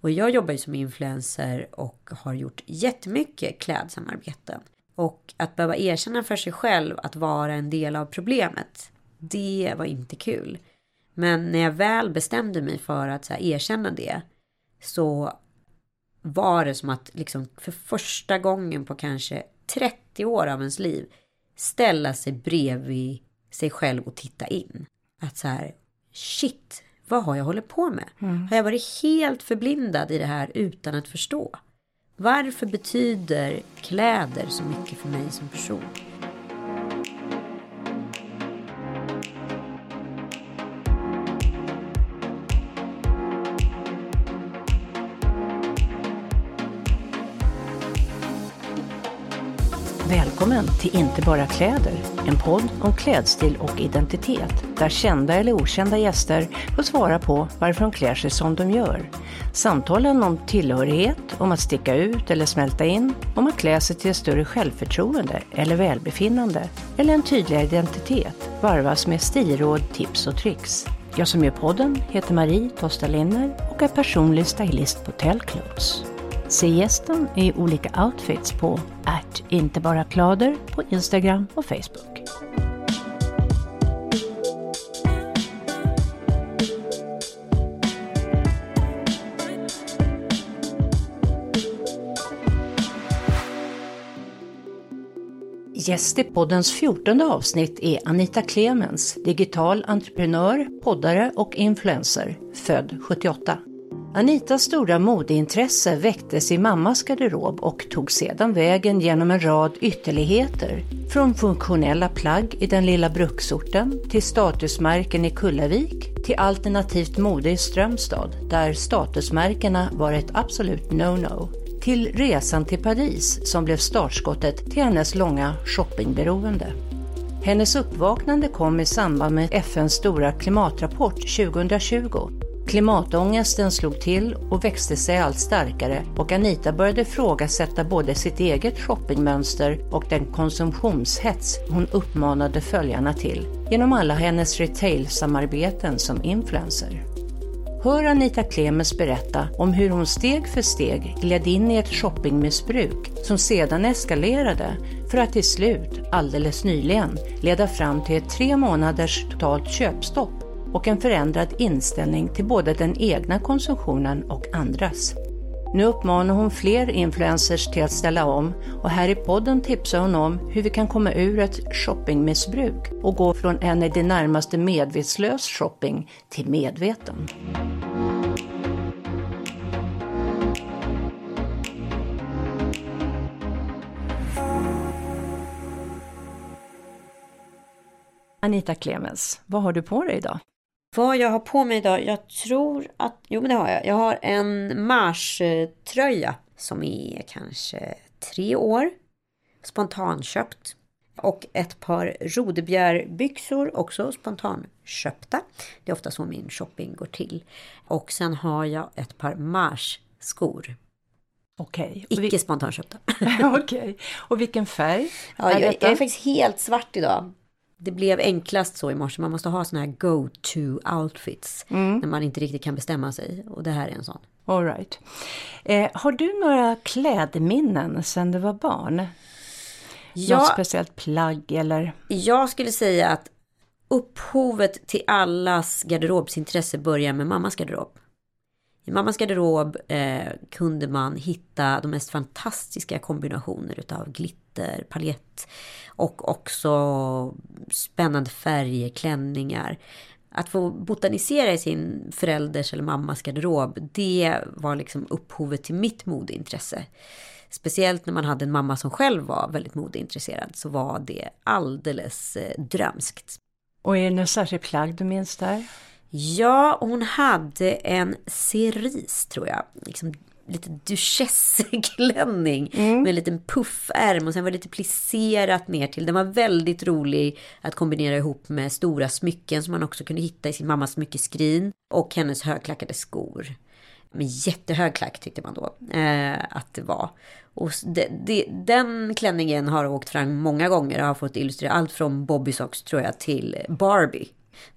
Och jag jobbar ju som influencer och har gjort jättemycket klädsamarbeten. Och att behöva erkänna för sig själv att vara en del av problemet, det var inte kul. Men när jag väl bestämde mig för att så här, erkänna det så var det som att liksom för första gången på kanske 30 år av ens liv ställa sig bredvid sig själv och titta in. Att så här, shit, vad har jag hållit på med? Mm. Har jag varit helt förblindad i det här utan att förstå? Varför betyder kläder så mycket för mig som person? Välkommen till Inte bara kläder, en podd om klädstil och identitet där kända eller okända gäster får svara på varför de klär sig som de gör. Samtalen om tillhörighet, om att sticka ut eller smälta in, om att klä sig till ett större självförtroende eller välbefinnande eller en tydligare identitet varvas med stilråd, tips och tricks. Jag som gör podden heter Marie Tosta Linner och är personlig stylist på Tellclothes. Se gästen i olika outfits på att inte bara klader på Instagram och Facebook. Gäst i poddens fjortonde avsnitt är Anita Clemens, digital entreprenör, poddare och influencer, född 78. Anitas stora modeintresse väcktes i mammas garderob och tog sedan vägen genom en rad ytterligheter. Från funktionella plagg i den lilla bruksorten till statusmärken i Kullavik till alternativt mode i Strömstad där statusmärkena var ett absolut no-no. Till resan till Paris som blev startskottet till hennes långa shoppingberoende. Hennes uppvaknande kom i samband med FNs stora klimatrapport 2020 Klimatångesten slog till och växte sig allt starkare och Anita började ifrågasätta både sitt eget shoppingmönster och den konsumtionshets hon uppmanade följarna till genom alla hennes retail-samarbeten som influencer. Hör Anita Klemens berätta om hur hon steg för steg gled in i ett shoppingmissbruk som sedan eskalerade för att till slut, alldeles nyligen, leda fram till ett tre månaders totalt köpstopp och en förändrad inställning till både den egna konsumtionen och andras. Nu uppmanar hon fler influencers till att ställa om och här i podden tipsar hon om hur vi kan komma ur ett shoppingmissbruk och gå från en i det närmaste medvetslös shopping till medveten. Anita Clemens, vad har du på dig idag? Vad jag har på mig idag? Jag tror att... Jo, men det har jag. Jag har en Mars-tröja som är kanske tre år. Spontanköpt. Och ett par rodebjärbyxor, också spontanköpta. Det är ofta så min shopping går till. Och sen har jag ett par Mars-skor. Okej. Okay. Icke spontanköpta. Okej. Okay. Och vilken färg ja, är jag, jag är faktiskt helt svart idag det blev enklast så i morse. Man måste ha såna här go-to outfits. Mm. När man inte riktigt kan bestämma sig. Och det här är en sån. All right. Eh, har du några klädminnen sedan du var barn? Ja, Något speciellt plagg eller? Jag skulle säga att upphovet till allas garderobsintresse börjar med mammas garderob. I mammas garderob eh, kunde man hitta de mest fantastiska kombinationer utav glitter, paljett och också spännande färger, klänningar. Att få botanisera i sin förälders eller mammas garderob, det var liksom upphovet till mitt modeintresse. Speciellt när man hade en mamma som själv var väldigt modeintresserad så var det alldeles eh, drömskt. Och är det något särskilt plagg du minns där? Ja, hon hade en cerise tror jag. Liksom lite duchesseklänning mm. med en liten puffärm och sen var det lite plisserat ner till. Den var väldigt rolig att kombinera ihop med stora smycken som man också kunde hitta i sin mammas smyckeskrin och hennes högklackade skor. Med jättehög klack tyckte man då eh, att det var. Och de, de, den klänningen har åkt fram många gånger och har fått illustrera allt från Bobby Socks tror jag till Barbie.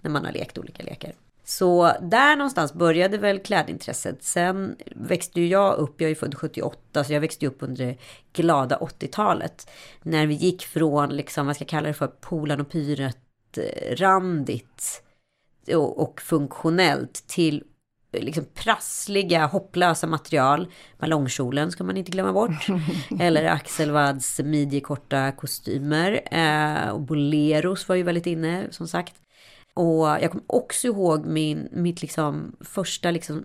När man har lekt olika lekar. Så där någonstans började väl klädintresset. Sen växte ju jag upp, jag är född 78, så jag växte upp under det glada 80-talet. När vi gick från, liksom, vad ska jag kalla det för, polan och pyret eh, randigt och, och funktionellt till liksom prassliga, hopplösa material. Ballongkjolen ska man inte glömma bort. Eller Axelvads midjekorta kostymer. Eh, och boleros var ju väldigt inne, som sagt. Och jag kommer också ihåg min, mitt liksom första liksom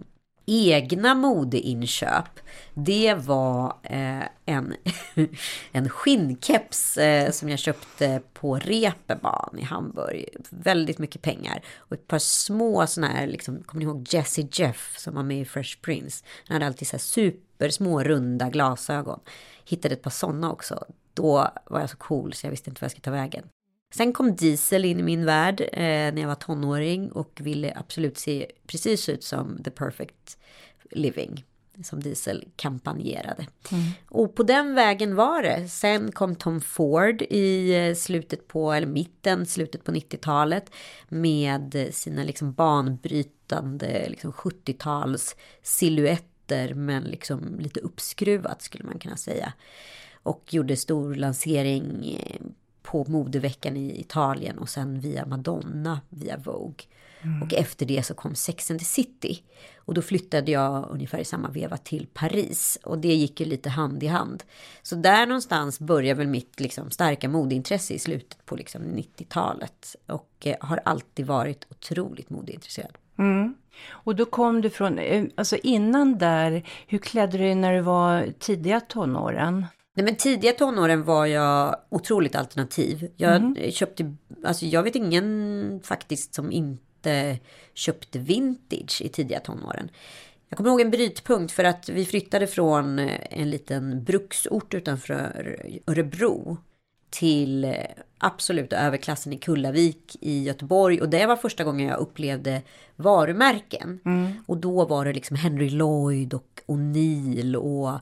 egna modeinköp. Det var eh, en, en skinnkeps eh, som jag köpte på Reeperbahn i Hamburg. Väldigt mycket pengar. Och ett par små sådana här, liksom, kommer ni ihåg Jesse Jeff som var med i Fresh Prince? Han hade alltid så här supersmå runda glasögon. Hittade ett par sådana också. Då var jag så cool så jag visste inte vad jag skulle ta vägen. Sen kom Diesel in i min värld eh, när jag var tonåring och ville absolut se precis ut som The Perfect Living som Diesel kampanjerade. Mm. Och på den vägen var det. Sen kom Tom Ford i eh, slutet på, eller mitten, slutet på 90-talet med sina liksom banbrytande liksom 70-tals silhuetter men liksom lite uppskruvat skulle man kunna säga. Och gjorde stor lansering eh, på modeveckan i Italien och sen via Madonna, via Vogue. Mm. Och efter det så kom Sex and the City. Och då flyttade jag ungefär i samma veva till Paris. Och det gick ju lite hand i hand. Så där någonstans började väl mitt liksom, starka modeintresse i slutet på liksom, 90-talet. Och eh, har alltid varit otroligt modeintresserad. Mm. Och då kom du från, eh, alltså innan där, hur klädde du dig när du var tidiga tonåren? Nej men tidiga tonåren var jag otroligt alternativ. Jag mm. köpte, alltså jag vet ingen faktiskt som inte köpte vintage i tidiga tonåren. Jag kommer ihåg en brytpunkt för att vi flyttade från en liten bruksort utanför Örebro till absoluta överklassen i Kullavik i Göteborg. Och det var första gången jag upplevde varumärken. Mm. Och då var det liksom Henry Lloyd och O'Neill och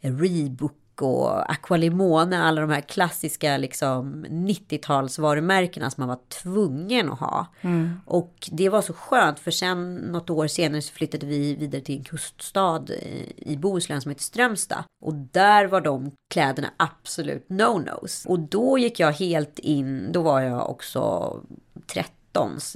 Reebok och Aqualimone, alla de här klassiska liksom 90-talsvarumärkena som man var tvungen att ha. Mm. Och det var så skönt för sen något år senare så flyttade vi vidare till en kuststad i Bohuslän som heter Strömstad. Och där var de kläderna absolut no-nos. Och då gick jag helt in, då var jag också 30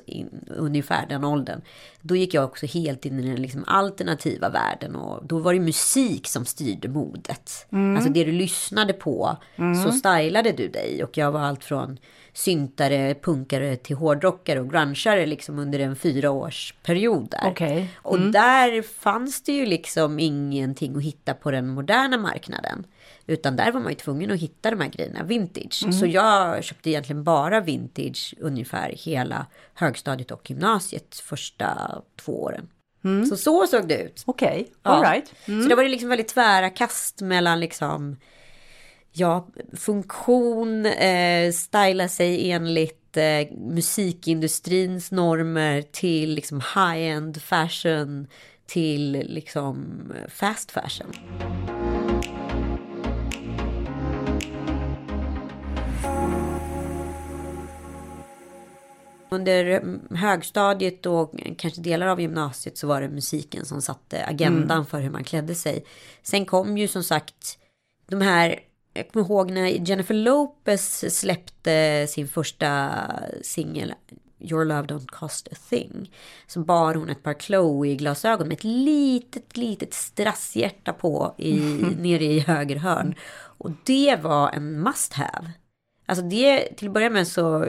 in, ungefär den åldern. Då gick jag också helt in i den liksom alternativa världen och då var det musik som styrde modet. Mm. Alltså det du lyssnade på mm. så stylade du dig och jag var allt från syntare, punkare till hårdrockare och grungeare liksom under en fyraårsperiod där. Okay. Mm. Och där fanns det ju liksom ingenting att hitta på den moderna marknaden. Utan där var man ju tvungen att hitta de här grejerna vintage. Mm. Så jag köpte egentligen bara vintage ungefär hela högstadiet och gymnasiet första två åren. Mm. Så så såg det ut. Okej, okay. all ja. right. Mm. Så det var det liksom väldigt tvära kast mellan liksom ja, funktion, eh, styla sig enligt eh, musikindustrins normer till liksom high-end fashion till liksom fast fashion. Under högstadiet och kanske delar av gymnasiet så var det musiken som satte agendan mm. för hur man klädde sig. Sen kom ju som sagt de här, jag kommer ihåg när Jennifer Lopez släppte sin första singel Your Love Don't Cost a Thing. Så bar hon ett par Chloe-glasögon med ett litet, litet strasshjärta på i, nere i höger hörn. Och det var en must have. Alltså det, till att börja med så,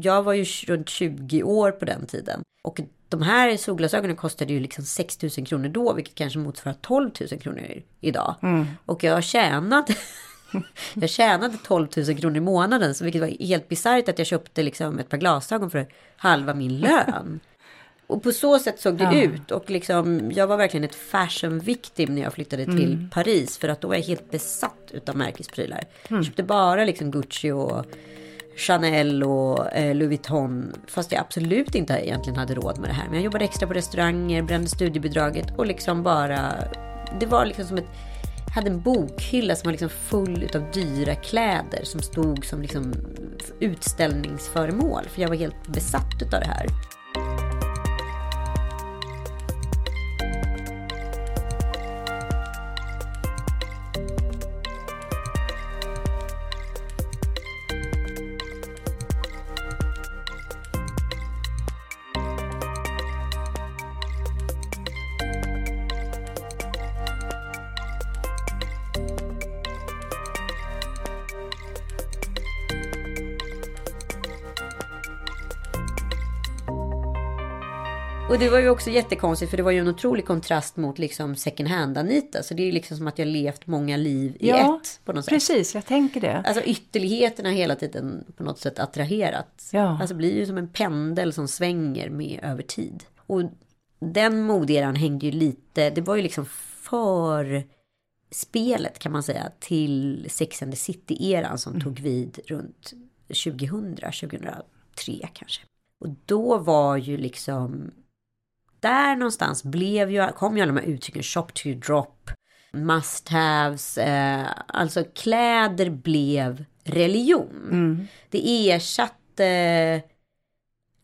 jag var ju runt 20 år på den tiden. Och de här solglasögonen kostade ju liksom 6 000 kronor då, vilket kanske motsvarar 12 000 kronor idag. Mm. Och jag tjänade, jag tjänade 12 000 kronor i månaden, så vilket var helt bisarrt att jag köpte liksom ett par glasögon för halva min lön. Och på så sätt såg det ja. ut. Och liksom, jag var verkligen ett fashion victim när jag flyttade till mm. Paris. För att då var jag helt besatt utav märkesprylar. Mm. Köpte bara liksom Gucci och Chanel och eh, Louis Vuitton. Fast jag absolut inte egentligen hade råd med det här. Men jag jobbade extra på restauranger, brände studiebidraget och liksom bara... Det var liksom som ett... Jag hade en bokhylla som var liksom full utav dyra kläder som stod som liksom utställningsföremål. För jag var helt besatt utav det här. Och det var ju också jättekonstigt för det var ju en otrolig kontrast mot liksom second hand-Anita. Så det är ju liksom som att jag levt många liv i Ja, ett på något sätt. Precis, jag tänker det. Alltså ytterligheterna hela tiden på något sätt attraherat. Ja. Alltså blir ju som en pendel som svänger med över tid. Och den moderan hängde ju lite, det var ju liksom för spelet kan man säga till Sex and the City-eran som tog vid runt 2000, 2003 kanske. Och då var ju liksom där någonstans blev ju, kom ju alla de här uttrycken shop to drop, must haves, eh, alltså kläder blev religion. Det ersatte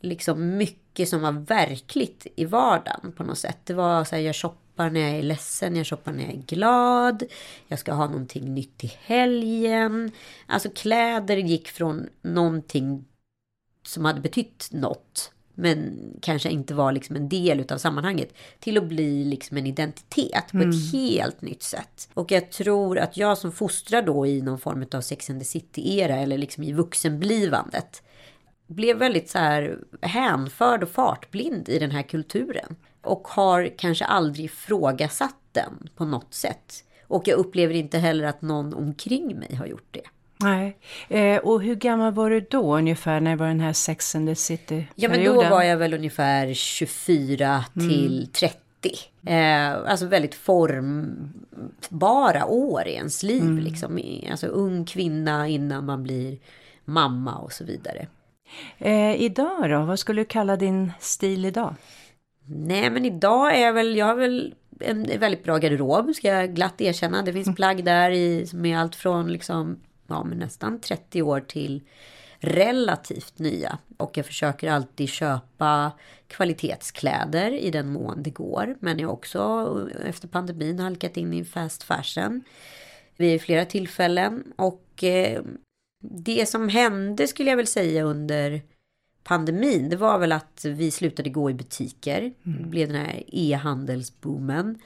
liksom mycket som var verkligt i vardagen på något sätt. Det var så här, jag shoppar när jag är ledsen, jag shoppar när jag är glad, jag ska ha någonting nytt i helgen. Alltså kläder gick från någonting som hade betytt något men kanske inte var liksom en del utav sammanhanget till att bli liksom en identitet på ett helt nytt sätt. Och jag tror att jag som fostrar då i någon form av Sex and the City-era eller liksom i vuxenblivandet blev väldigt så här hänförd och fartblind i den här kulturen. Och har kanske aldrig ifrågasatt den på något sätt. Och jag upplever inte heller att någon omkring mig har gjort det. Nej. Eh, och hur gammal var du då ungefär när det var den här Sex and the City-perioden? Ja men då var jag väl ungefär 24 till 30. Eh, alltså väldigt formbara år i ens liv. Liksom. Alltså ung kvinna innan man blir mamma och så vidare. Eh, idag då? Vad skulle du kalla din stil idag? Nej men idag är jag väl, jag har väl en väldigt bra garderob ska jag glatt erkänna. Det finns plagg där i, som är allt från liksom, ja, men nästan 30 år till relativt nya. Och jag försöker alltid köpa kvalitetskläder i den mån det går. Men jag har också efter pandemin halkat in i fast fashion vid flera tillfällen. Och eh, det som hände skulle jag väl säga under pandemin, det var väl att vi slutade gå i butiker. Det blev den här e-handelsboomen.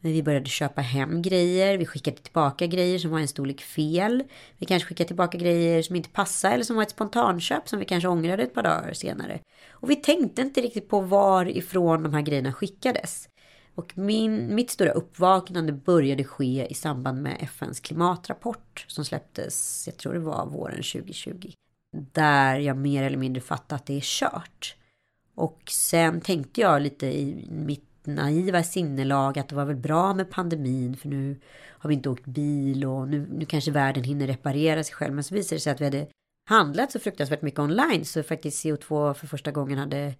Men vi började köpa hem grejer, vi skickade tillbaka grejer som var en storlek fel. Vi kanske skickade tillbaka grejer som inte passade eller som var ett spontanköp som vi kanske ångrade ett par dagar senare. Och vi tänkte inte riktigt på varifrån de här grejerna skickades. Och min, mitt stora uppvaknande började ske i samband med FNs klimatrapport som släpptes, jag tror det var våren 2020. Där jag mer eller mindre fattade att det är kört. Och sen tänkte jag lite i mitt naiva sinnelag att det var väl bra med pandemin för nu har vi inte åkt bil och nu, nu kanske världen hinner reparera sig själv. Men så visade det sig att vi hade handlat så fruktansvärt mycket online så faktiskt CO2 för första gången hade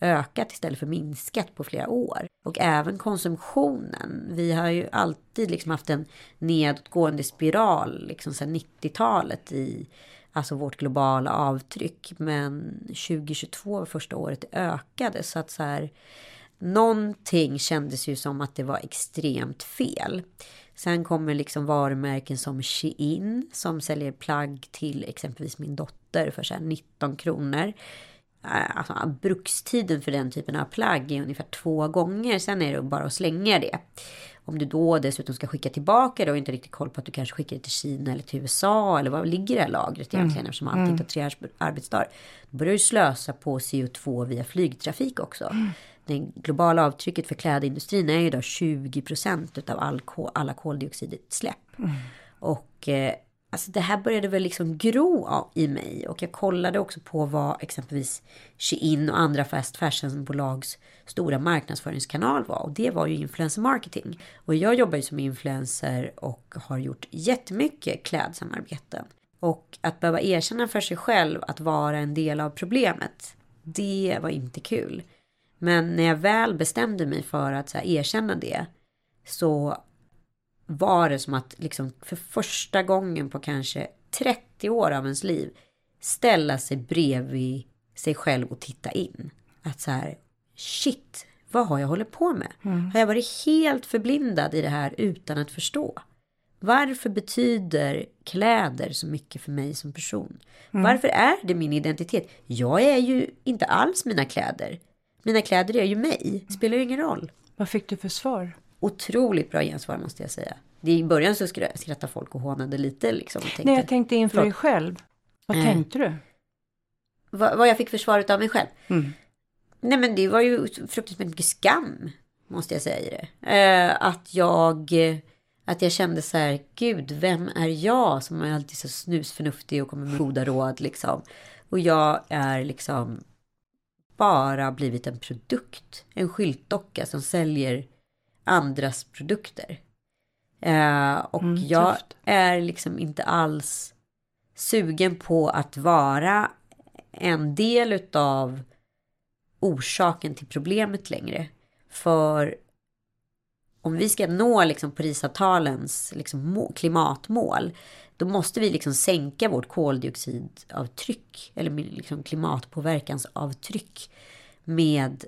ökat istället för minskat på flera år. Och även konsumtionen. Vi har ju alltid liksom haft en nedåtgående spiral liksom sedan 90-talet i alltså vårt globala avtryck. Men 2022 var första året det ökade. Så att så här, någonting kändes ju som att det var extremt fel. Sen kommer liksom varumärken som Shein som säljer plagg till exempelvis min dotter för så här 19 kronor. Alltså, brukstiden för den typen av plagg är ungefär två gånger. Sen är det bara att slänga det. Om du då dessutom ska skicka tillbaka det och inte riktigt koll på att du kanske skickar det till Kina eller till USA eller var ligger det här lagret egentligen mm. eftersom allt inte har tre arbetsdagar. Då börjar du slösa på CO2 via flygtrafik också. Mm. Det globala avtrycket för klädindustrin är ju då 20 procent av all, alla koldioxidutsläpp. Mm. Och eh, Alltså det här började väl liksom gro i mig och jag kollade också på vad exempelvis Shein och andra fast fashion-bolags stora marknadsföringskanal var och det var ju influencer marketing. Och jag jobbar ju som influencer och har gjort jättemycket klädsamarbeten. Och att behöva erkänna för sig själv att vara en del av problemet, det var inte kul. Men när jag väl bestämde mig för att så här, erkänna det så var det som att liksom för första gången på kanske 30 år av ens liv ställa sig bredvid sig själv och titta in. Att så här, shit, vad har jag hållit på med? Mm. Har jag varit helt förblindad i det här utan att förstå? Varför betyder kläder så mycket för mig som person? Mm. Varför är det min identitet? Jag är ju inte alls mina kläder. Mina kläder är ju mig. Det spelar ju ingen roll. Vad fick du för svar? Otroligt bra gensvar måste jag säga. I början så skrattade folk och hånade lite. Liksom, tänkte, Nej, jag tänkte inför dig själv. Vad äh, tänkte du? Vad, vad, jag fick för svar av mig själv? Mm. Nej men det var ju fruktansvärt mycket skam. Måste jag säga det. Eh, att jag... Att jag kände så här, gud, vem är jag som är alltid så snusförnuftig och kommer med goda råd liksom. Och jag är liksom bara blivit en produkt. En skyltdocka som säljer andras produkter. Eh, och Mm, jag tufft. är liksom inte alls sugen på att vara en del utav orsaken till problemet längre. För om vi ska nå liksom Parisavtalens liksom må- klimatmål då måste vi liksom sänka vårt koldioxidavtryck eller liksom klimatpåverkansavtryck med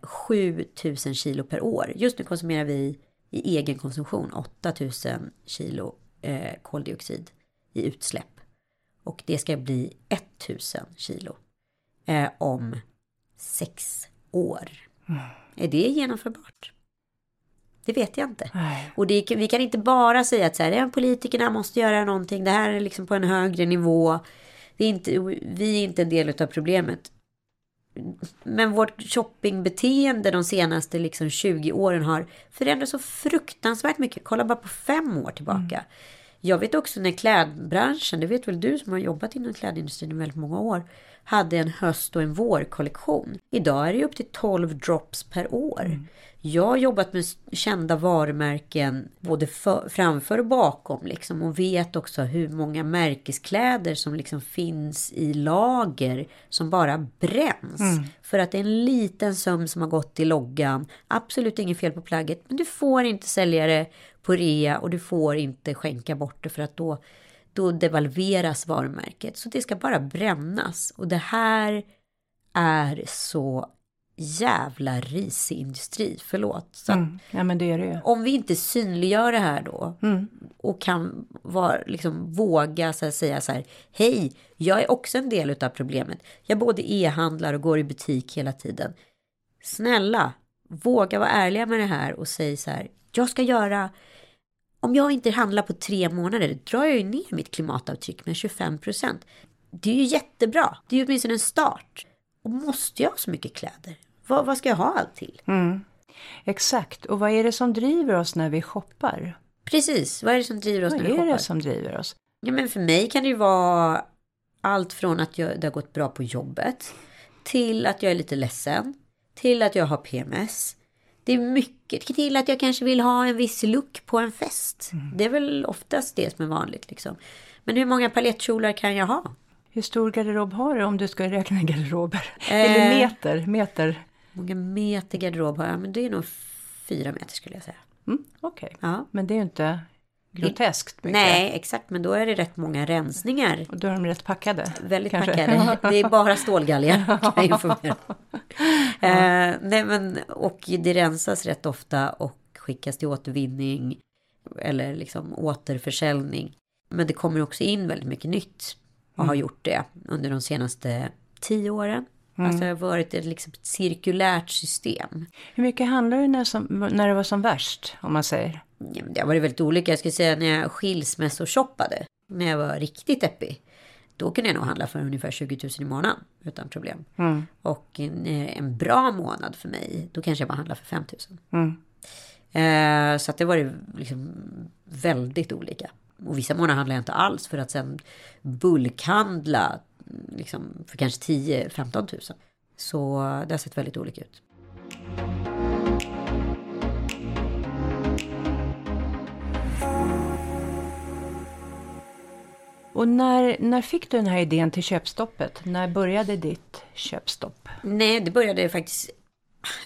7000 kilo per år. Just nu konsumerar vi i egen konsumtion 8000 kilo eh, koldioxid i utsläpp. Och det ska bli 1000 kilo eh, om sex år. Är det genomförbart? Det vet jag inte. Nej. Och det, vi kan inte bara säga att så här, ja, politikerna måste göra någonting. Det här är liksom på en högre nivå. Det är inte, vi är inte en del av problemet. Men vårt shoppingbeteende de senaste liksom 20 åren har förändrats så fruktansvärt mycket. Kolla bara på fem år tillbaka. Jag vet också när klädbranschen, det vet väl du som har jobbat inom klädindustrin i väldigt många år, hade en höst och en vårkollektion. Idag är det upp till 12 drops per år. Jag har jobbat med kända varumärken både för, framför och bakom liksom, och vet också hur många märkeskläder som liksom finns i lager som bara bränns. För att det är en liten söm som har gått i loggan. Absolut inget fel på plagget men du får inte sälja det på rea och du får inte skänka bort det för att då, då devalveras varumärket. Så det ska bara brännas och det här är så jävla risig industri, förlåt. Så Mm. Ja, men det är det ju. om vi inte synliggör det här då och kan vara, liksom, våga så här, säga så här, hej, jag är också en del av problemet. Jag både e-handlar och går i butik hela tiden. Snälla, våga vara ärliga med det här och säg så här, jag ska göra, om jag inte handlar på tre månader, drar jag ju ner mitt klimatavtryck med 25 procent. Det är ju jättebra, det är ju åtminstone en start. Och måste jag ha så mycket kläder? Vad, vad ska jag ha allt till? Exakt. Och vad är det som driver oss när vi shoppar? Precis, vad är det som driver oss Vad när vi är shoppar? det som driver oss? Ja, men för mig kan det ju vara allt från att jag, det har gått bra på jobbet till att jag är lite ledsen till att jag har PMS. Det är mycket till att jag kanske vill ha en viss look på en fest. Det är väl oftast det som är vanligt liksom. Men hur många palettkjolar kan jag ha? Hur stor garderob har du om du ska räkna garderober? Eh. Eller meter? meter. Många meter garderob har jag? Men det är nog fyra meter skulle jag säga. Mm, Okej, Ja. men det är ju inte groteskt mycket. Nej, exakt. Men då är det rätt många rensningar. Och då är de rätt packade. Väldigt kanske. packade. Det är bara stålgalgar kan jag informera. eh, nej men, och det rensas rätt ofta och skickas till återvinning. Eller liksom återförsäljning. Men det kommer också in väldigt mycket nytt. Och har gjort det under de senaste tio åren. Alltså det har varit ett, liksom ett cirkulärt system. Hur mycket handlar det när, som, när det var som värst, om man säger? Ja, Det har varit väldigt olika. Jag skulle säga när jag skilsmässoshoppade. När jag var riktigt deppig. Då kunde jag nog handla för ungefär 20 000 i månaden. Utan problem. Och en, en bra månad för mig. Då kanske jag bara handlar för 5 000. Eh, så att det var liksom väldigt olika. Och vissa månader handlar jag inte alls. För att sen bulkhandla. Liksom, för kanske 10-15 000. Så det har sett väldigt olika ut. Och när, när fick du den här idén till köpstoppet? När började ditt köpstopp? Nej, det började faktiskt...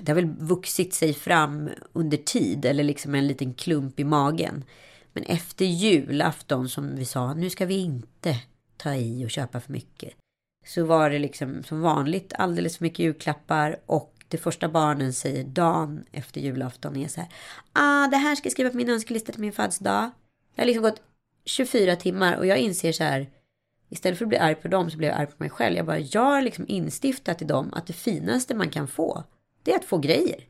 Det har väl vuxit sig fram under tid, eller liksom en liten klump i magen. Men efter julafton som vi sa, nu ska vi inte ta i och köpa för mycket. Så var det liksom som vanligt alldeles för mycket julklappar och det första barnen säger dagen efter julafton är så här. Ah, det här ska jag skriva på min önskelista till min födelsedag. Det har liksom gått 24 timmar och jag inser så här. Istället för att bli arg på dem så blir jag arg på mig själv. Jag bara, jag har liksom instiftat i dem att det finaste man kan få, det är att få grejer.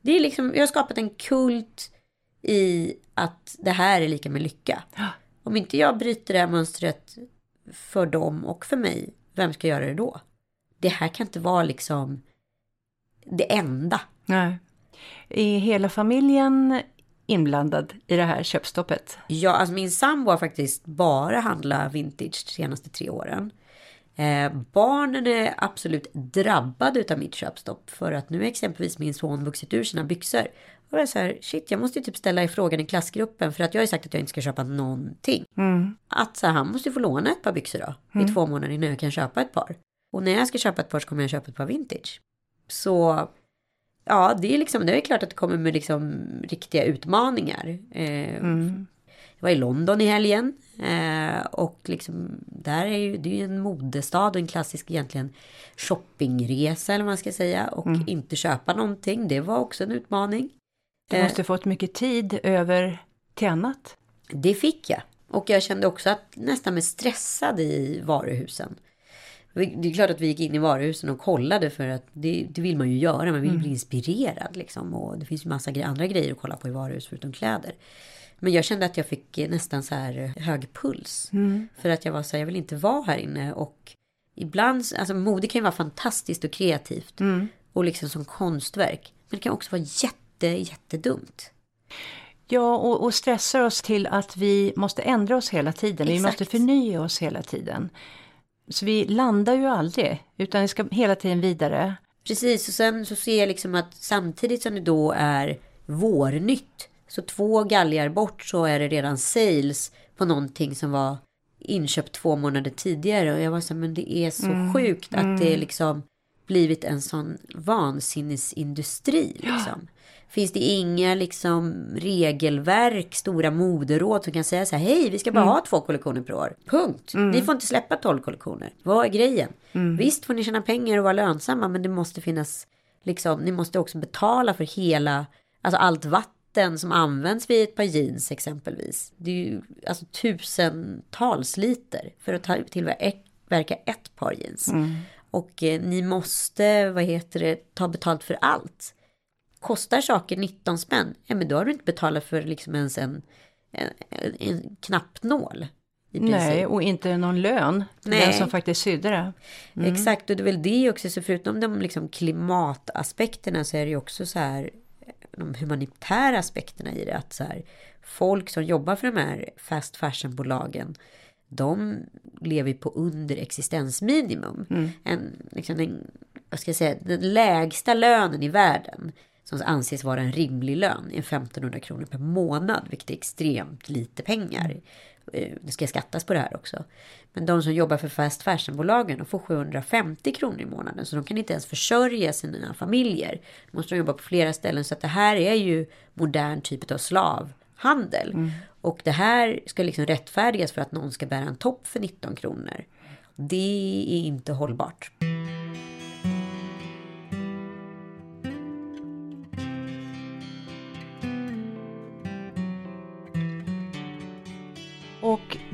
Det är liksom, jag har skapat en kult i att det här är lika med lycka. Om inte jag bryter det här mönstret för dem och för mig, vem ska göra det då? Det här kan inte vara liksom det enda. Nej. Är hela familjen inblandad i det här köpstoppet? Ja, alltså min sambo har faktiskt bara handlat vintage de senaste tre åren. Eh, barnen är absolut drabbade av mitt köpstopp. För att nu är exempelvis min son vuxit ur sina byxor. Och jag så här, shit, jag måste ju typ ställa i frågan i klassgruppen. För att jag har ju sagt att jag inte ska köpa någonting. Mm. Att så här, han måste ju få låna ett par byxor då. Mm. I två månader innan jag kan köpa ett par. Och när jag ska köpa ett par så kommer jag köpa ett par vintage. Så ja, det är liksom, det är klart att det kommer med liksom riktiga utmaningar. Eh, Mm. jag var i London i helgen. Eh, och liksom, där är ju, det är ju en modestad och en klassisk egentligen shoppingresa eller vad man ska säga. Och Mm. inte köpa någonting, det var också en utmaning. Du Eh, måste fått mycket tid över till annat. Det fick jag. Och jag kände också att nästan mig stressad i varuhusen. Det är klart att vi gick in i varuhusen och kollade för att det, det vill man ju göra. Man vill bli inspirerad liksom. Och det finns ju massa andra grejer att kolla på i varuhus förutom kläder. Men jag kände att jag fick eh, nästan så här eh, hög puls. För att jag var så här, jag vill inte vara här inne. Och ibland, alltså mode kan ju vara fantastiskt och kreativt. Och liksom som konstverk. Men det kan också vara jätte, jättedumt. Ja, och, och stressar oss till att vi måste ändra oss hela tiden. Vi Exakt. måste förnya oss hela tiden. Så vi landar ju aldrig, utan vi ska hela tiden vidare. Precis, och sen så ser jag liksom att samtidigt som det då är vårnytt, så två galgar bort så är det redan sales på någonting som var inköpt två månader tidigare. Och jag var så här, men det är så sjukt att det liksom blivit en sån vansinnesindustri liksom. Finns det inga liksom regelverk, stora moderåd som kan säga så här, hej, vi ska bara ha två kollektioner per år. Punkt. Ni får inte släppa tolv kollektioner. Vad är grejen? Visst får ni tjäna pengar och vara lönsamma, men det måste finnas, liksom, ni måste också betala för hela, alltså allt vatten som används vid ett par jeans exempelvis. Det är ju alltså tusentals liter för att ta- tillverka ett par jeans. Och eh, ni måste, vad heter det, ta betalt för allt. Kostar saker 19 spänn, ja men då har du inte betalat för liksom ens en, en, en, en knappnål. Nej, och inte någon lön till Nej. den som faktiskt sydde det. Exakt, och det är väl det också. Så förutom de liksom klimataspekterna så är det ju också så här de humanitära aspekterna i det. Att så här, folk som jobbar för de här fast fashion-bolagen de lever på under existensminimum. En, liksom en, vad ska jag säga, den lägsta lönen i världen som anses vara en rimlig lön är 1500 kronor per månad, vilket är extremt lite pengar. Eh, Det ska skattas på det här också. Men de som jobbar för fast fashion-bolagen de får 750 kronor i månaden. Så de kan inte ens försörja sina familjer. De måste jobba på flera ställen. Så att det här är ju modern typ av slavhandel. Och det här ska liksom rättfärdigas för att någon ska bära en topp för 19 kronor. Det är inte hållbart.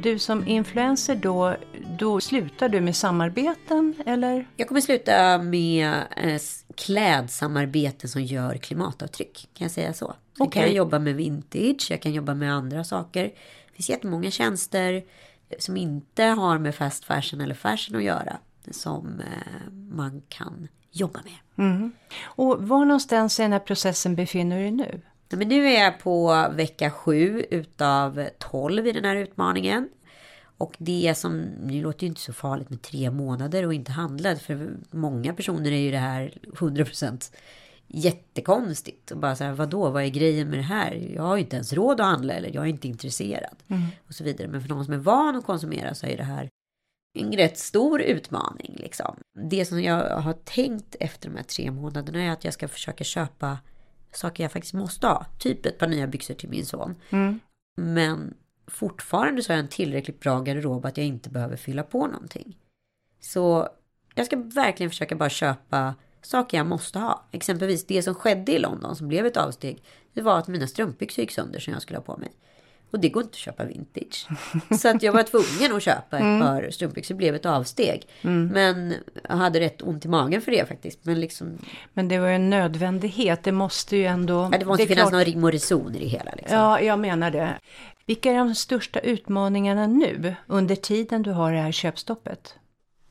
Du som influencer då, då slutar du med samarbeten eller? Jag kommer sluta med eh, klädsamarbeten som gör klimatavtryck. Kan jag säga så? Sen Okej. kan jag jobba med vintage, jag kan jobba med andra saker. Det finns jättemånga tjänster eh, som inte har med fast fashion eller fashion att göra. Som eh, man kan jobba med. Och var någonstans i den här processen befinner du dig nu? Men nu är jag på vecka sju utav 12 i den här utmaningen. Och det som, nu låter ju inte så farligt med tre månader och inte handlad. För många personer är ju det här 100% jättekonstigt. Och bara så här, vadå, vad är grejen med det här? Jag har ju inte ens råd att handla eller jag är inte intresserad. Och så vidare. Men för någon som är van att konsumera så är det här en rätt stor utmaning. Liksom. Det som jag har tänkt efter de här tre månaderna är att jag ska försöka köpa saker jag faktiskt måste ha. Typ ett par nya byxor till min son. Men fortfarande så har jag en tillräckligt bra garderob att jag inte behöver fylla på någonting. Så jag ska verkligen försöka bara köpa saker jag måste ha. Exempelvis det som skedde i London som blev ett avsteg. Det var att mina strumpbyxor gick sönder som jag skulle ha på mig. Och det går inte att köpa vintage. Så att jag var tvungen att köpa ett par strumpbyxor. Det blev ett avsteg. Men jag hade rätt ont i magen för det faktiskt. Men liksom, Men det var ju en nödvändighet, det måste ju ändå... ja, det måste är finnas klart- någon rim och reson i det hela. Liksom. Ja, jag menar det. Vilka är de största utmaningarna nu under tiden du har det här köpstoppet?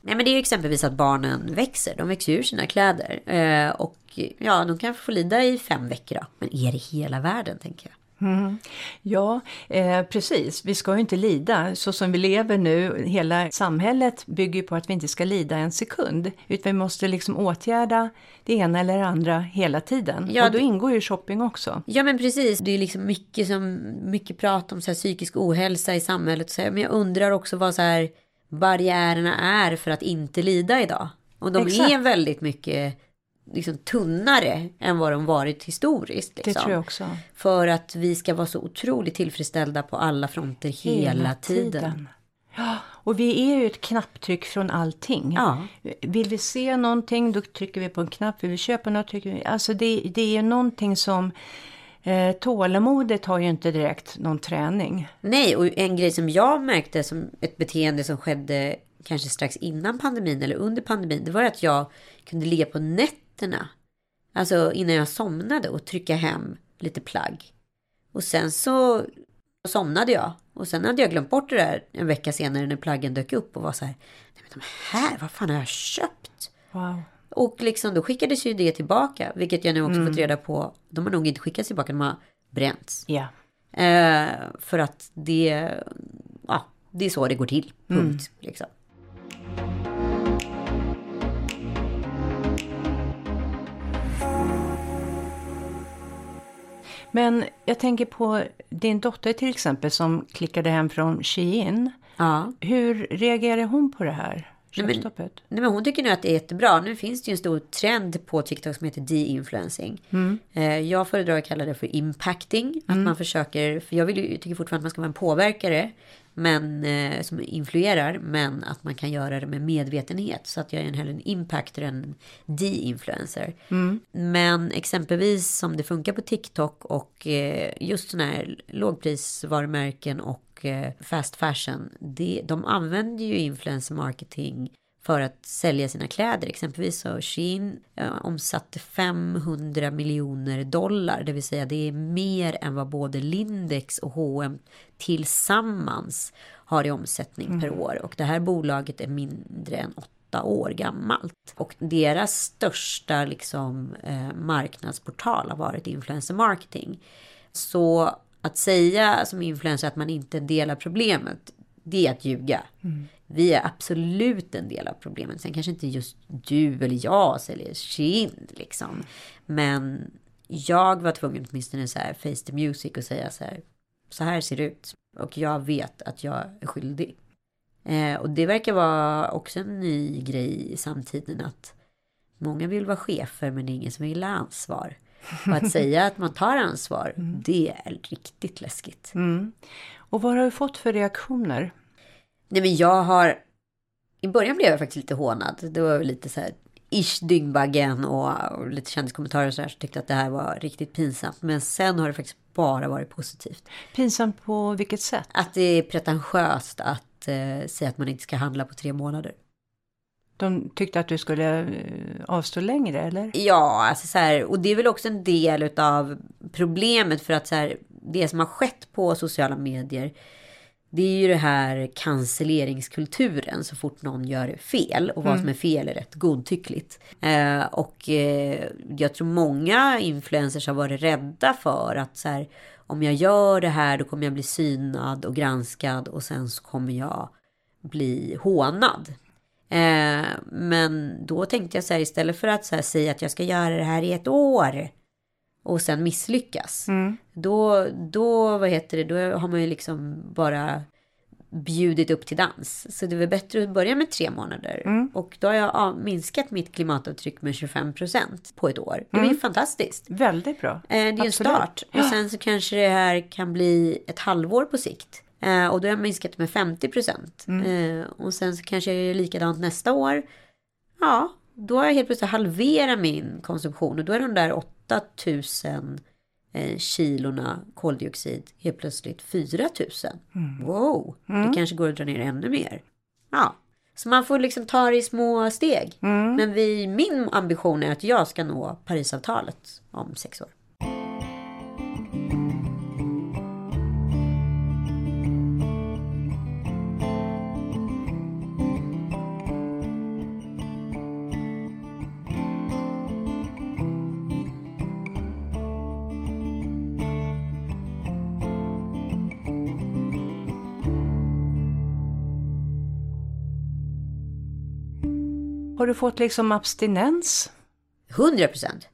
Nej men det är exempelvis att barnen växer. De växer ur sina kläder. Eh, och ja, de kan få lida i fem veckor då. Men är det hela världen tänker jag? Mm. Ja, eh, precis. Vi ska ju inte lida. Så som vi lever nu, hela samhället bygger på att vi inte ska lida en sekund. Utan vi måste liksom åtgärda det ena eller det andra hela tiden. Ja, och då ingår ju shopping också. Ja men precis. Det är liksom mycket, som, mycket prat om så här, psykisk ohälsa i samhället. Så här, men jag undrar också vad så här, barriärerna är för att inte lida idag. Och de Exakt. är väldigt mycket liksom tunnare än vad de varit historiskt. Liksom. Det tror jag också. För att vi ska vara så otroligt tillfredsställda på alla fronter hela, hela tiden. tiden. Ja, och vi är ju ett knapptryck från allting. Ja. Vill vi se någonting då trycker vi på en knapp. Vill vi köpa något trycker vi... Alltså det, det är någonting som... Eh, tålamodet har ju inte direkt någon träning. Nej, och en grej som jag märkte som ett beteende som skedde kanske strax innan pandemin eller under pandemin. Det var att jag kunde ligga på nätet nätterna. Alltså innan jag somnade och trycka hem lite plagg. Och sen så somnade jag. Och sen hade jag glömt bort det där en vecka senare när plaggen dök upp och var så här. Nej men de här, vad fan har jag köpt? Wow. Och liksom då skickades ju det tillbaka. Vilket jag nu också mm. fått reda på. De har nog inte skickats tillbaka, de har bränts. Ja. Eh, för att det, ja, det är så det går till. Punkt. Mm. Liksom. Men jag tänker på din dotter till exempel som klickade hem från Shein. Ja. Hur reagerar hon på det här? Nej men, nej men hon tycker nu att det är jättebra. Nu finns det ju en stor trend på TikTok som heter de-influencing. Mm. Eh, jag föredrar att kalla det för impacting. Att mm. man försöker, för jag vill ju, tycker fortfarande att man ska vara en påverkare men, eh, som influerar, men att man kan göra det med medvetenhet. Så att jag är hellre en impactor än en de-influencer. Mm. Men exempelvis som det funkar på TikTok och eh, just sådana här lågprisvarumärken och eh, fast fashion. Det, de använder ju influencer marketing för att sälja sina kläder. Exempelvis så Shein omsatte 500 miljoner dollar, det vill säga det är mer än vad både Lindex och H&M tillsammans har i omsättning mm. per år. Och det här bolaget är mindre än åtta år gammalt. Och deras största liksom, eh, marknadsportal har varit influencer marketing. Så att säga som influencer att man inte delar problemet, det är att ljuga. Mm. Vi är absolut en del av problemet. Sen kanske inte just du eller jag säljer kind liksom. Men jag var tvungen åtminstone så här face the music och säga så här. Så här ser det ut. Och jag vet att jag är skyldig. Eh, och det verkar vara också en ny grej i samtiden att många vill vara chefer men det är ingen som vill ha ansvar. Och att säga att man tar ansvar, mm. det är riktigt läskigt. Mm. Och vad har du fått för reaktioner? Nej men jag har... I början blev jag faktiskt lite hånad. Det var lite så här ish dyngbaggen och, och lite kändiskommentarer och så här som tyckte att det här var riktigt pinsamt. Men sen har det faktiskt bara varit positivt. Pinsamt på vilket sätt? Att det är pretentiöst att eh, säga att man inte ska handla på tre månader. De tyckte att du skulle eh, avstå längre eller? Ja, alltså så här, och det är väl också en del av problemet för att så här, det som har skett på sociala medier det är ju det här cancelleringskulturen så fort någon gör fel. Och vad mm. som är fel är rätt godtyckligt. Eh, och eh, jag tror många influencers har varit rädda för att så här, om jag gör det här då kommer jag bli synad och granskad och sen så kommer jag bli hånad. Eh, men då tänkte jag så här istället för att så här, säga att jag ska göra det här i ett år och sen misslyckas. Mm. Då, då, vad heter det, då har man ju liksom bara bjudit upp till dans. Så det är väl bättre att börja med tre månader. Mm. Och då har jag minskat mitt klimatavtryck med 25 procent på ett år. Det är mm. fantastiskt. Väldigt bra. Eh, det är en start. Och sen så kanske det här kan bli ett halvår på sikt. Eh, och då har jag minskat med 50 procent. Mm. Eh, och sen så kanske jag gör likadant nästa år. Ja, då har jag helt plötsligt halverat min konsumtion. Och då är de där 8000 eh, kilorna koldioxid helt plötsligt 4000. Mm. Wow, mm. det kanske går att dra ner ännu mer. Ja, så man får liksom ta det i små steg. Mm. Men vi, min ambition är att jag ska nå Parisavtalet om sex år. Har du fått liksom abstinens? 100 procent.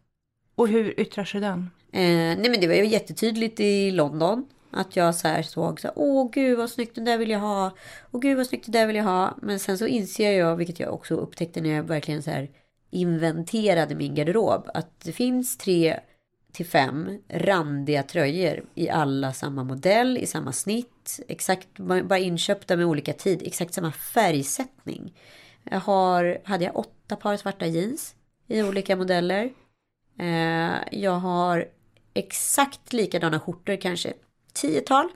Och hur yttrar sig den? Eh, nej men det var ju jättetydligt i London. Att jag så här såg så här, åh gud vad snyggt, den där vill jag ha. Åh gud vad snyggt, det där vill jag ha. Men sen så inser jag, vilket jag också upptäckte när jag verkligen så här inventerade min garderob. Att det finns tre till fem randiga tröjor i alla samma modell, i samma snitt. Exakt, bara inköpta med olika tid, exakt samma färgsättning. Jag har, hade jag åtta par svarta jeans i olika modeller. Eh, jag har exakt likadana skjortor, kanske tiotal.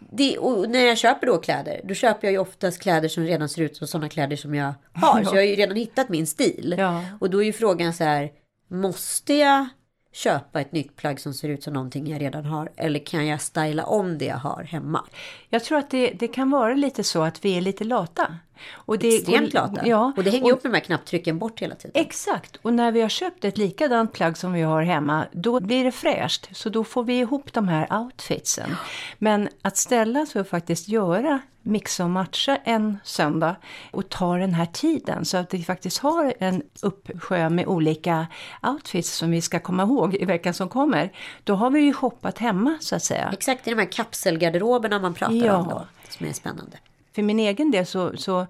Det, och när jag köper då kläder, då köper jag ju oftast kläder som redan ser ut som sådana kläder som jag har. Så jag har ju redan hittat min stil. Ja. Och då är ju frågan så här, måste jag köpa ett nytt plagg som ser ut som någonting jag redan har? Eller kan jag styla om det jag har hemma? Jag tror att det, det kan vara lite så att vi är lite lata. Och det, Extremt lata. Ja, och det hänger och, upp med de här knapptrycken bort hela tiden. Exakt. Och när vi har köpt ett likadant plagg som vi har hemma, då blir det fräscht. Så då får vi ihop de här outfitsen. Men att ställa sig och faktiskt göra mixa och matcha en söndag och ta den här tiden så att vi faktiskt har en uppsjö med olika outfits som vi ska komma ihåg i veckan som kommer. Då har vi ju shoppat hemma så att säga. Exakt, i de här kapselgarderoberna man pratar ja. om då, som är spännande. För min egen del så, så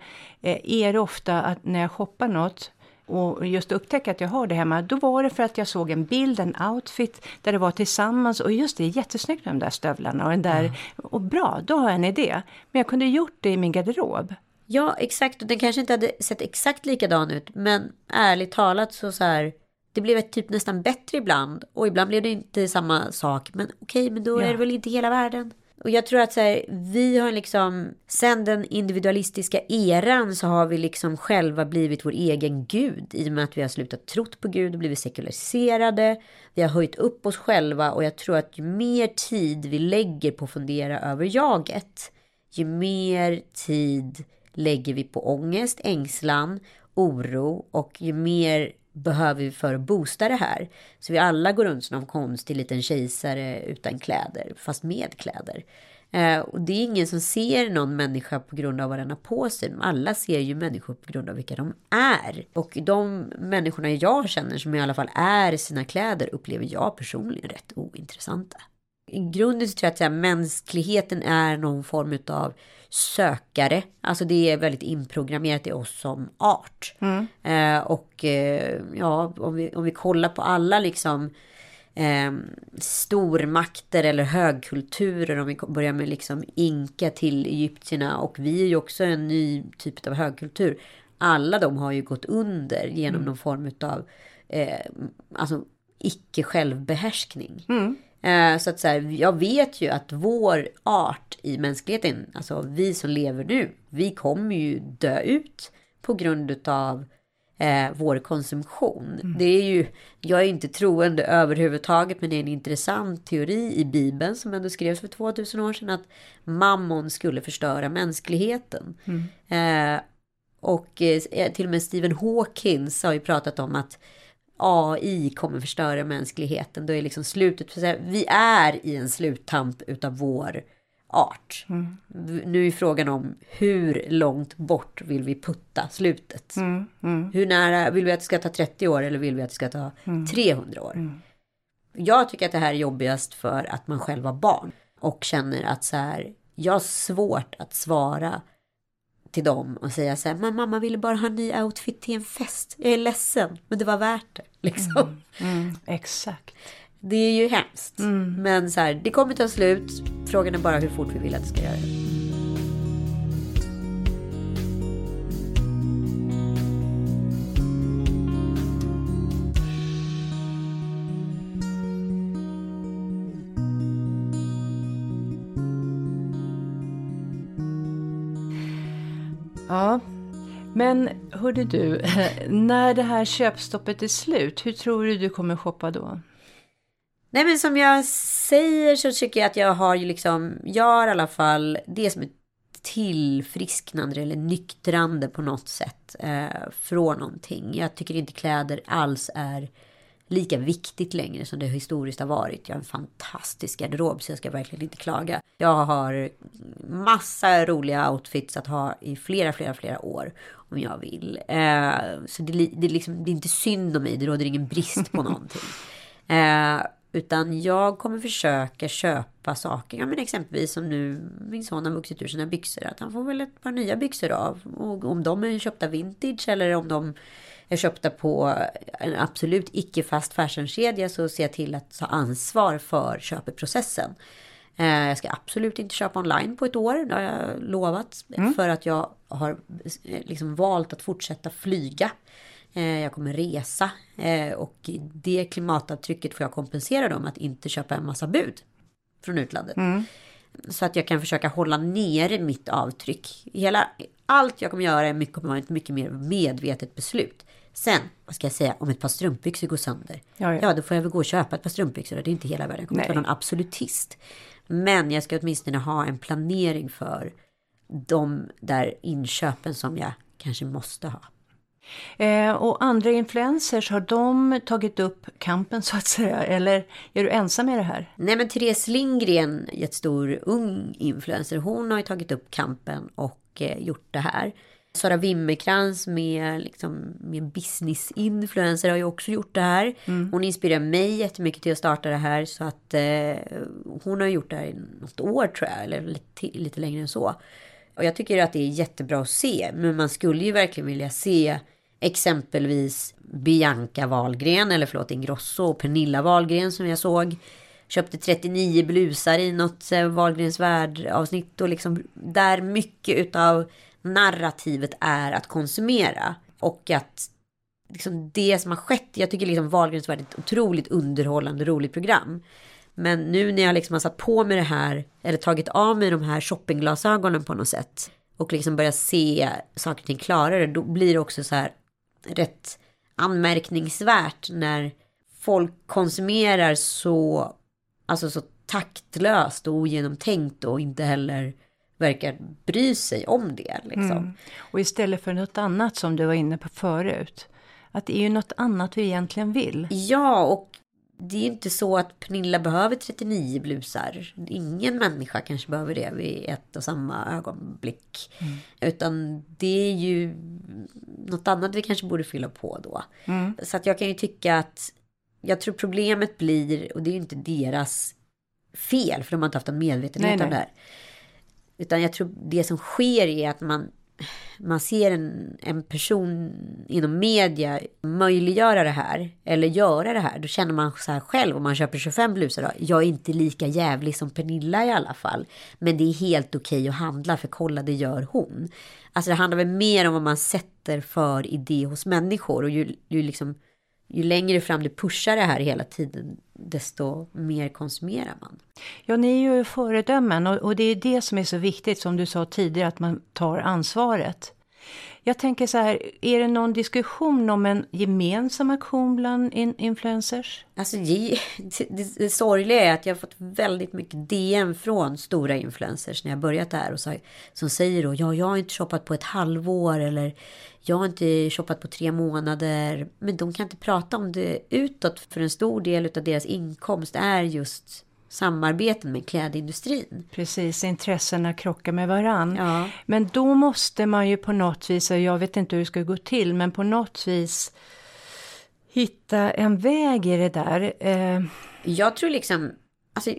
eh, är det ofta att när jag shoppar något och just upptäcka att jag har det hemma, då var det för att jag såg en bild, en outfit där det var tillsammans och just det, jättesnyggt med de där stövlarna och den där, mm. och bra, då har jag en idé. Men jag kunde gjort det i min garderob. Ja, exakt, och den kanske inte hade sett exakt likadan ut, men ärligt talat så så här, det blev ett typ nästan bättre ibland och ibland blev det inte samma sak, men okej, men då ja. är det väl inte hela världen. Och jag tror att så här, vi har liksom, sen den individualistiska eran så har vi liksom själva blivit vår egen gud i och med att vi har slutat trott på Gud och blivit sekulariserade. Vi har höjt upp oss själva och jag tror att ju mer tid vi lägger på att fundera över jaget, ju mer tid lägger vi på ångest, ängslan, oro och ju mer behöver vi för att boosta det här. Så vi alla går runt som någon konstig liten kejsare utan kläder, fast med kläder. Eh, och det är ingen som ser någon människa på grund av vad den har på sig. Alla ser ju människor på grund av vilka de är. Och de människorna jag känner som i alla fall är sina kläder upplever jag personligen rätt ointressanta. I grunden så tror jag att här, mänskligheten är någon form av sökare. Alltså det är väldigt inprogrammerat i oss som art. Mm. Eh, och eh, ja, om vi, om vi kollar på alla liksom eh, stormakter eller högkulturer. Om vi börjar med liksom inka till egyptierna. Och vi är ju också en ny typ av högkultur. Alla de har ju gått under genom mm. någon form av eh, alltså icke självbehärskning. Mm. Eh, så att så här, jag vet ju att vår art i mänskligheten, alltså vi som lever nu, vi kommer ju dö ut på grund utav eh, vår konsumtion. Mm. Det är ju, jag är inte troende överhuvudtaget, men det är en intressant teori i Bibeln som ändå skrevs för 2000 år sedan, att mammon skulle förstöra mänskligheten. Mm. Eh, och eh, till och med Stephen Hawkins har ju pratat om att AI kommer förstöra mänskligheten. Då är liksom slutet, för vi är i en sluttamp utav vår art. Mm. Nu är frågan om hur långt bort vill vi putta slutet? Mm. Mm. Hur nära, vill vi att det ska ta 30 år eller vill vi att det ska ta 300 mm. år? Mm. Jag tycker att det här är jobbigast för att man själv var barn och känner att så här, jag har svårt att svara till dem och säga så här, mamma ville bara ha en ny outfit till en fest. Jag är ledsen, men det var värt det. Liksom. Mm, mm, exakt. Det är ju hemskt. Mm. Men så här, det kommer ta slut. Frågan är bara hur fort vi vill att det ska göra det. Ja, men hörde du, när det här köpstoppet är slut, hur tror du du kommer shoppa då? Nej men som jag säger så tycker jag att jag har ju liksom, jag har i alla fall det som ett tillfrisknande eller nyktrande på något sätt eh, från någonting. Jag tycker inte kläder alls är lika viktigt längre som det historiskt har varit. Jag har en fantastisk garderob så jag ska verkligen inte klaga. Jag har massa roliga outfits att ha i flera, flera, flera år om jag vill. Eh, så det, det, liksom, det är inte synd om mig, det råder ingen brist på någonting. Eh, utan jag kommer försöka köpa saker. Ja, men exempelvis som nu min son har vuxit ur sina byxor. Att han får väl ett par nya byxor av. Och om de är köpta vintage eller om de är köpta på en absolut icke fast fashionkedja så ser jag till att ta ansvar för köpeprocessen. Eh, jag ska absolut inte köpa online på ett år, det har jag lovat. Mm. För att jag har eh, liksom valt att fortsätta flyga. Eh, jag kommer resa och det klimatavtrycket får jag kompensera dem att inte köpa en massa bud från utlandet. Mm. Så att jag kan försöka hålla nere mitt avtryck. Hela, allt jag kommer göra är mycket, mycket mer medvetet beslut. Sen, vad ska jag säga, om ett par strumpbyxor går sönder. Ja, ja. ja då får jag väl gå och köpa ett par strumpbyxor. Det är inte hela världen. Jag kommer inte vara någon absolutist. Men jag ska åtminstone ha en planering för de där inköpen som jag kanske måste ha. Eh, och andra influencers, har de tagit upp kampen så att säga? Eller är du ensam i det här? Nej men Therese Lindgren, jättestor ung influencer, hon har ju tagit upp kampen och eh, gjort det här. Sara Wimmerkrans med, liksom, med business-influencer har ju också gjort det här. Mm. Hon inspirerar mig jättemycket till att starta det här. Så att eh, hon har gjort det här i något år tror jag. Eller lite, lite längre än så. Och jag tycker att det är jättebra att se. Men man skulle ju verkligen vilja se exempelvis Bianca Wahlgren, eller förlåt Ingrosso och Pernilla Wahlgren som jag såg. Köpte 39 blusar i något eh, Wahlgrens värld avsnitt och liksom där mycket utav narrativet är att konsumera. Och att liksom det som har skett, jag tycker liksom Wahlgrens var ett otroligt underhållande roligt program. Men nu när jag liksom har satt på mig det här, eller tagit av mig de här shoppingglasögonen på något sätt. Och liksom börjar se saker och ting klarare, då blir det också så här rätt anmärkningsvärt när folk konsumerar så, alltså så taktlöst och ogenomtänkt och inte heller verkar bry sig om det. Liksom. Mm. Och istället för något annat som du var inne på förut. Att det är ju något annat vi egentligen vill. Ja, och det är inte så att Pernilla behöver 39 blusar. Ingen människa kanske behöver det vid ett och samma ögonblick. Mm. Utan det är ju något annat vi kanske borde fylla på då. Mm. Så att jag kan ju tycka att jag tror problemet blir, och det är ju inte deras fel, för de har inte haft en medvetenhet om det här. Utan jag tror det som sker är att man, man ser en, en person inom media möjliggöra det här. Eller göra det här. Då känner man så här själv om man köper 25 blusar. Då, jag är inte lika jävlig som Pernilla i alla fall. Men det är helt okej okay att handla för kolla det gör hon. Alltså det handlar väl mer om vad man sätter för idé hos människor. Och ju, ju liksom ju längre fram du pushar det här hela tiden, desto mer konsumerar man. Ja, ni är ju föredömen och, och det är det som är så viktigt, som du sa tidigare, att man tar ansvaret. Jag tänker så här, är det någon diskussion om en gemensam aktion bland in influencers? Alltså, det, det, det sorgliga är att jag har fått väldigt mycket DM från stora influencers när jag börjat där och så, som säger då, ja, jag har inte shoppat på ett halvår eller jag har inte shoppat på tre månader. Men de kan inte prata om det utåt för en stor del av deras inkomst är just samarbeten med klädindustrin. Precis, intressena krockar med varann. Ja. Men då måste man ju på något vis, och jag vet inte hur det ska gå till, men på något vis hitta en väg i det där. Eh. Jag tror liksom, alltså,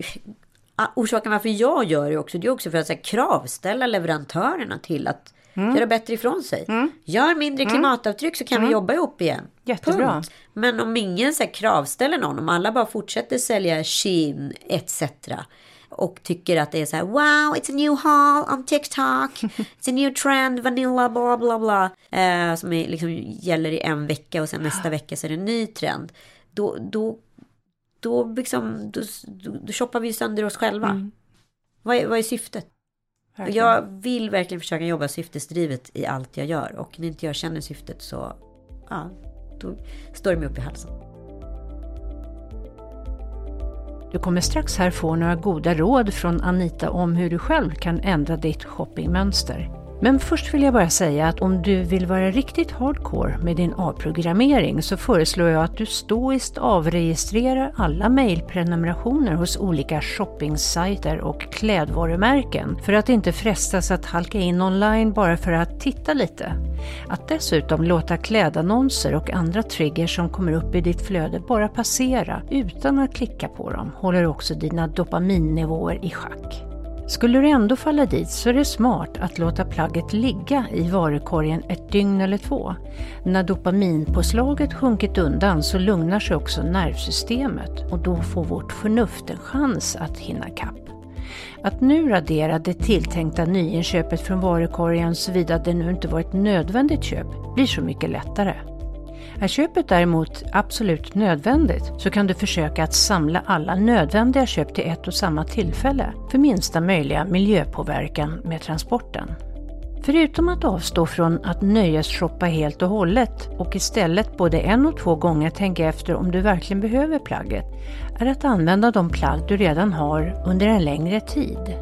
orsaken varför jag gör det också, det är också för att här, kravställa leverantörerna till att Mm. Göra bättre ifrån sig. Mm. Gör mindre mm. klimatavtryck så kan mm. vi jobba ihop igen. Jättebra. Punkt. Men om ingen så här, kravställer någon, om alla bara fortsätter sälja Shein etc. Och tycker att det är så här, wow, it's a new haul on TikTok. It's a new trend, vanilla, bla bla bla. Eh, som är, liksom, gäller i en vecka och sen nästa vecka så är det en ny trend. Då, då, då, liksom, då, då, då shoppar vi sönder oss själva. Mm. Vad, är, vad är syftet? Verkligen. Jag vill verkligen försöka jobba syftesdrivet i allt jag gör. Och när inte jag känner syftet så, ja, då står det mig upp i halsen. Du kommer strax här få några goda råd från Anita om hur du själv kan ändra ditt shoppingmönster. Men först vill jag bara säga att om du vill vara riktigt hardcore med din avprogrammering så föreslår jag att du stoiskt avregistrerar alla mejlprenumerationer hos olika shoppingsajter och klädvarumärken för att inte frestas att halka in online bara för att titta lite. Att dessutom låta klädannonser och andra triggers som kommer upp i ditt flöde bara passera utan att klicka på dem håller också dina dopaminnivåer i schack. Skulle du ändå falla dit så är det smart att låta plagget ligga i varukorgen ett dygn eller två. När dopaminpåslaget sjunkit undan så lugnar sig också nervsystemet och då får vårt förnuft en chans att hinna kapp. Att nu radera det tilltänkta nyinköpet från varukorgen såvida det nu inte var ett nödvändigt köp blir så mycket lättare. Är köpet däremot absolut nödvändigt så kan du försöka att samla alla nödvändiga köp till ett och samma tillfälle för minsta möjliga miljöpåverkan med transporten. Förutom att avstå från att nöjesshoppa helt och hållet och istället både en och två gånger tänka efter om du verkligen behöver plagget, är att använda de plagg du redan har under en längre tid.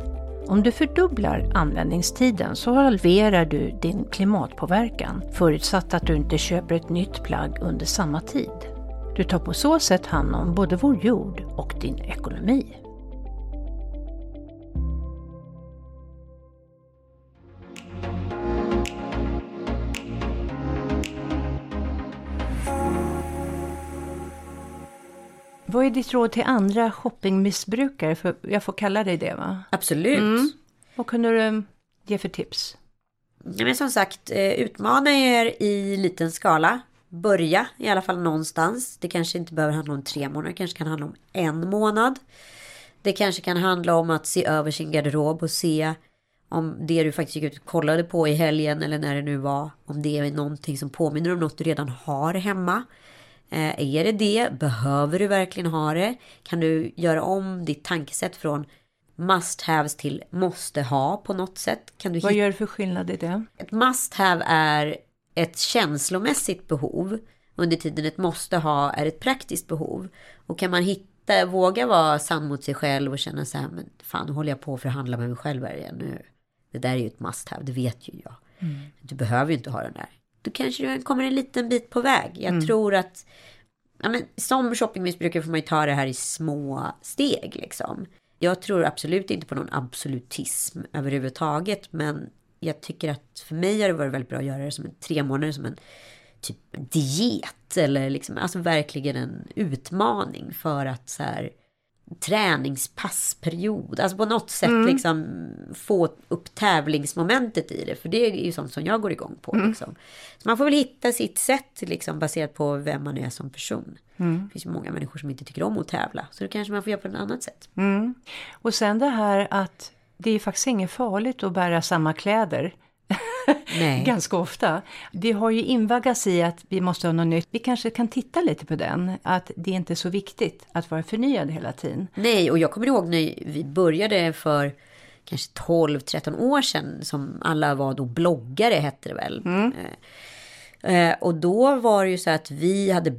Om du fördubblar användningstiden så halverar du din klimatpåverkan, förutsatt att du inte köper ett nytt plagg under samma tid. Du tar på så sätt hand om både vår jord och din ekonomi. Vad är ditt råd till andra shoppingmissbrukare? För jag får kalla dig det va? Absolut. Mm. Vad kunde du ge för tips? Men som sagt, eh, utmana er i liten skala. Börja i alla fall någonstans. Det kanske inte behöver handla om tre månader, det kanske kan handla om en månad. Det kanske kan handla om att se över sin garderob och se om det du faktiskt gick ut och kollade på i helgen eller när det nu var, om det är någonting som påminner om något du redan har hemma. Eh, är det det? Behöver du verkligen ha det? Kan du göra om ditt tankesätt från must haves till måste ha på något sätt? Kan du Vad gör det för skillnad i det? Ett must have är ett känslomässigt behov. Under tiden ett måste ha är ett praktiskt behov. Och kan man hitta, våga vara sann mot sig själv och känna så här, men fan, håller jag på att förhandla med mig själv här igen nu. Det där är ju ett must have, det vet ju jag. Mm. Du behöver ju inte ha den där då kanske du kommer en liten bit på väg. Jag mm. tror att ja, men, som shoppingmissbrukare får man ju ta det här i små steg. Liksom. Jag tror absolut inte på någon absolutism överhuvudtaget. Men jag tycker att för mig har det varit väldigt bra att göra det som en tre månader som en typ diet. Eller liksom, alltså verkligen en utmaning för att så här, träningspassperiod. Alltså på något sätt mm. liksom få upp tävlingsmomentet i det. För det är ju sånt som jag går igång på. Mm. Liksom. Så man får väl hitta sitt sätt liksom, baserat på vem man är som person. Mm. Det finns ju många människor som inte tycker om att tävla. Så då kanske man får göra på ett annat sätt. Mm. Och sen det här att det är faktiskt inget farligt att bära samma kläder. ganska ofta. Vi har ju invaggats i att vi måste ha något nytt. Vi kanske kan titta lite på den, att det är inte är så viktigt att vara förnyad hela tiden. Nej, och jag kommer ihåg när vi började för kanske 12-13 år sedan som alla var då bloggare hette det väl. Mm. Eh, eh, och då var det ju så att vi hade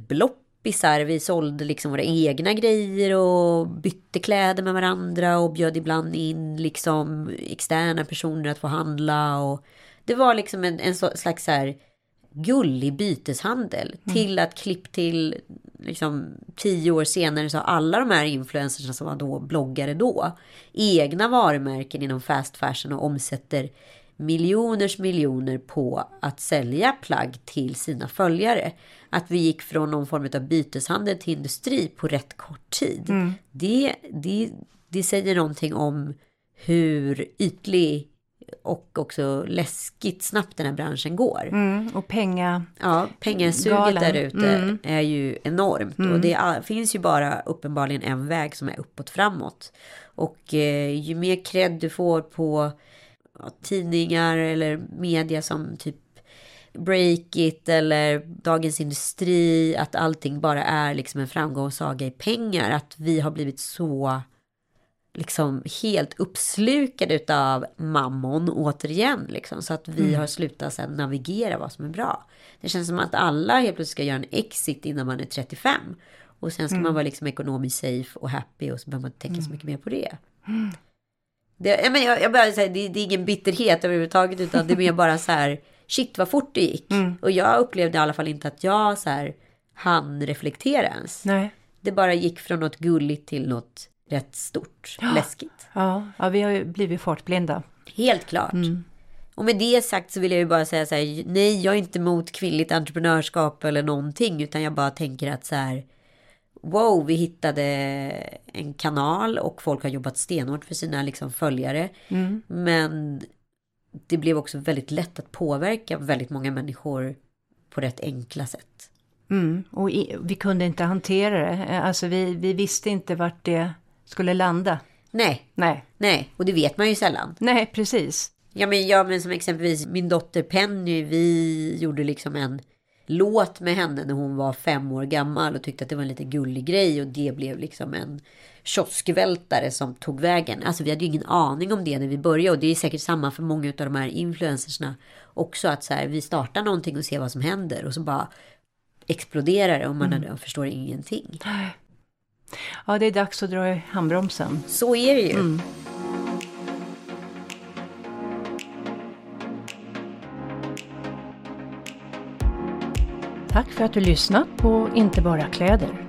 bloppisar, vi sålde liksom våra egna grejer och bytte kläder med varandra och bjöd ibland in liksom externa personer att få handla och det var liksom en, en slags så här gullig byteshandel. Mm. Till att klipp till liksom tio år senare så har alla de här influencersna som var då bloggare då egna varumärken inom fast fashion och omsätter miljoners miljoner på att sälja plagg till sina följare. Att vi gick från någon form av byteshandel till industri på rätt kort tid. Mm. Det, det, det säger någonting om hur ytlig och också läskigt snabbt den här branschen går. Mm, och penga... Ja, pengasuget där ute mm. är ju enormt. Mm. Och det är, finns ju bara uppenbarligen en väg som är uppåt framåt. Och eh, ju mer cred du får på tidningar eller media som typ Breakit eller Dagens Industri, att allting bara är liksom en framgångssaga i pengar. Att vi har blivit så liksom helt uppslukade utav mammon återigen. Liksom, så att vi mm. har slutat sen navigera vad som är bra. Det känns som att alla helt plötsligt ska göra en exit innan man är 35. Och sen ska mm. man vara liksom ekonomiskt safe och happy och så behöver man inte tänka mm. så mycket mer på det. Det, men jag, jag bara säga, det, det är ingen bitterhet överhuvudtaget utan det är mer bara så här shit vad fort det gick. Mm. Och jag upplevde i alla fall inte att jag så här hann reflektera ens. Nej. Det bara gick från något gulligt till något rätt stort, läskigt. Ja, ja, vi har ju blivit fartblinda. Helt klart. Och med det sagt så vill jag ju bara säga så här, nej jag är inte emot kvinnligt entreprenörskap eller någonting utan jag bara tänker att så här, wow vi hittade en kanal och folk har jobbat stenhårt för sina liksom följare. Men det blev också väldigt lätt att påverka väldigt många människor på rätt enkla sätt. Mm. Och i, vi kunde inte hantera det. Alltså vi, vi visste inte vart det skulle landa. Nej, Nej, nej, och det vet man ju sällan. nej precis. Ja men, ja, men som exempelvis min dotter Penny, vi gjorde liksom en låt med henne när hon var fem år gammal och tyckte att det var en lite gullig grej och det blev liksom en kioskvältare som tog vägen. Alltså vi hade ju ingen aning om det när vi började och det är säkert samma för många av de här influencersna också att så här, vi startar någonting och ser vad som händer och så bara exploderar det och man mm. förstår ingenting. Ja, det är dags att dra i handbromsen. Så är det ju. Tack för att du lyssnat på Inte bara kläder.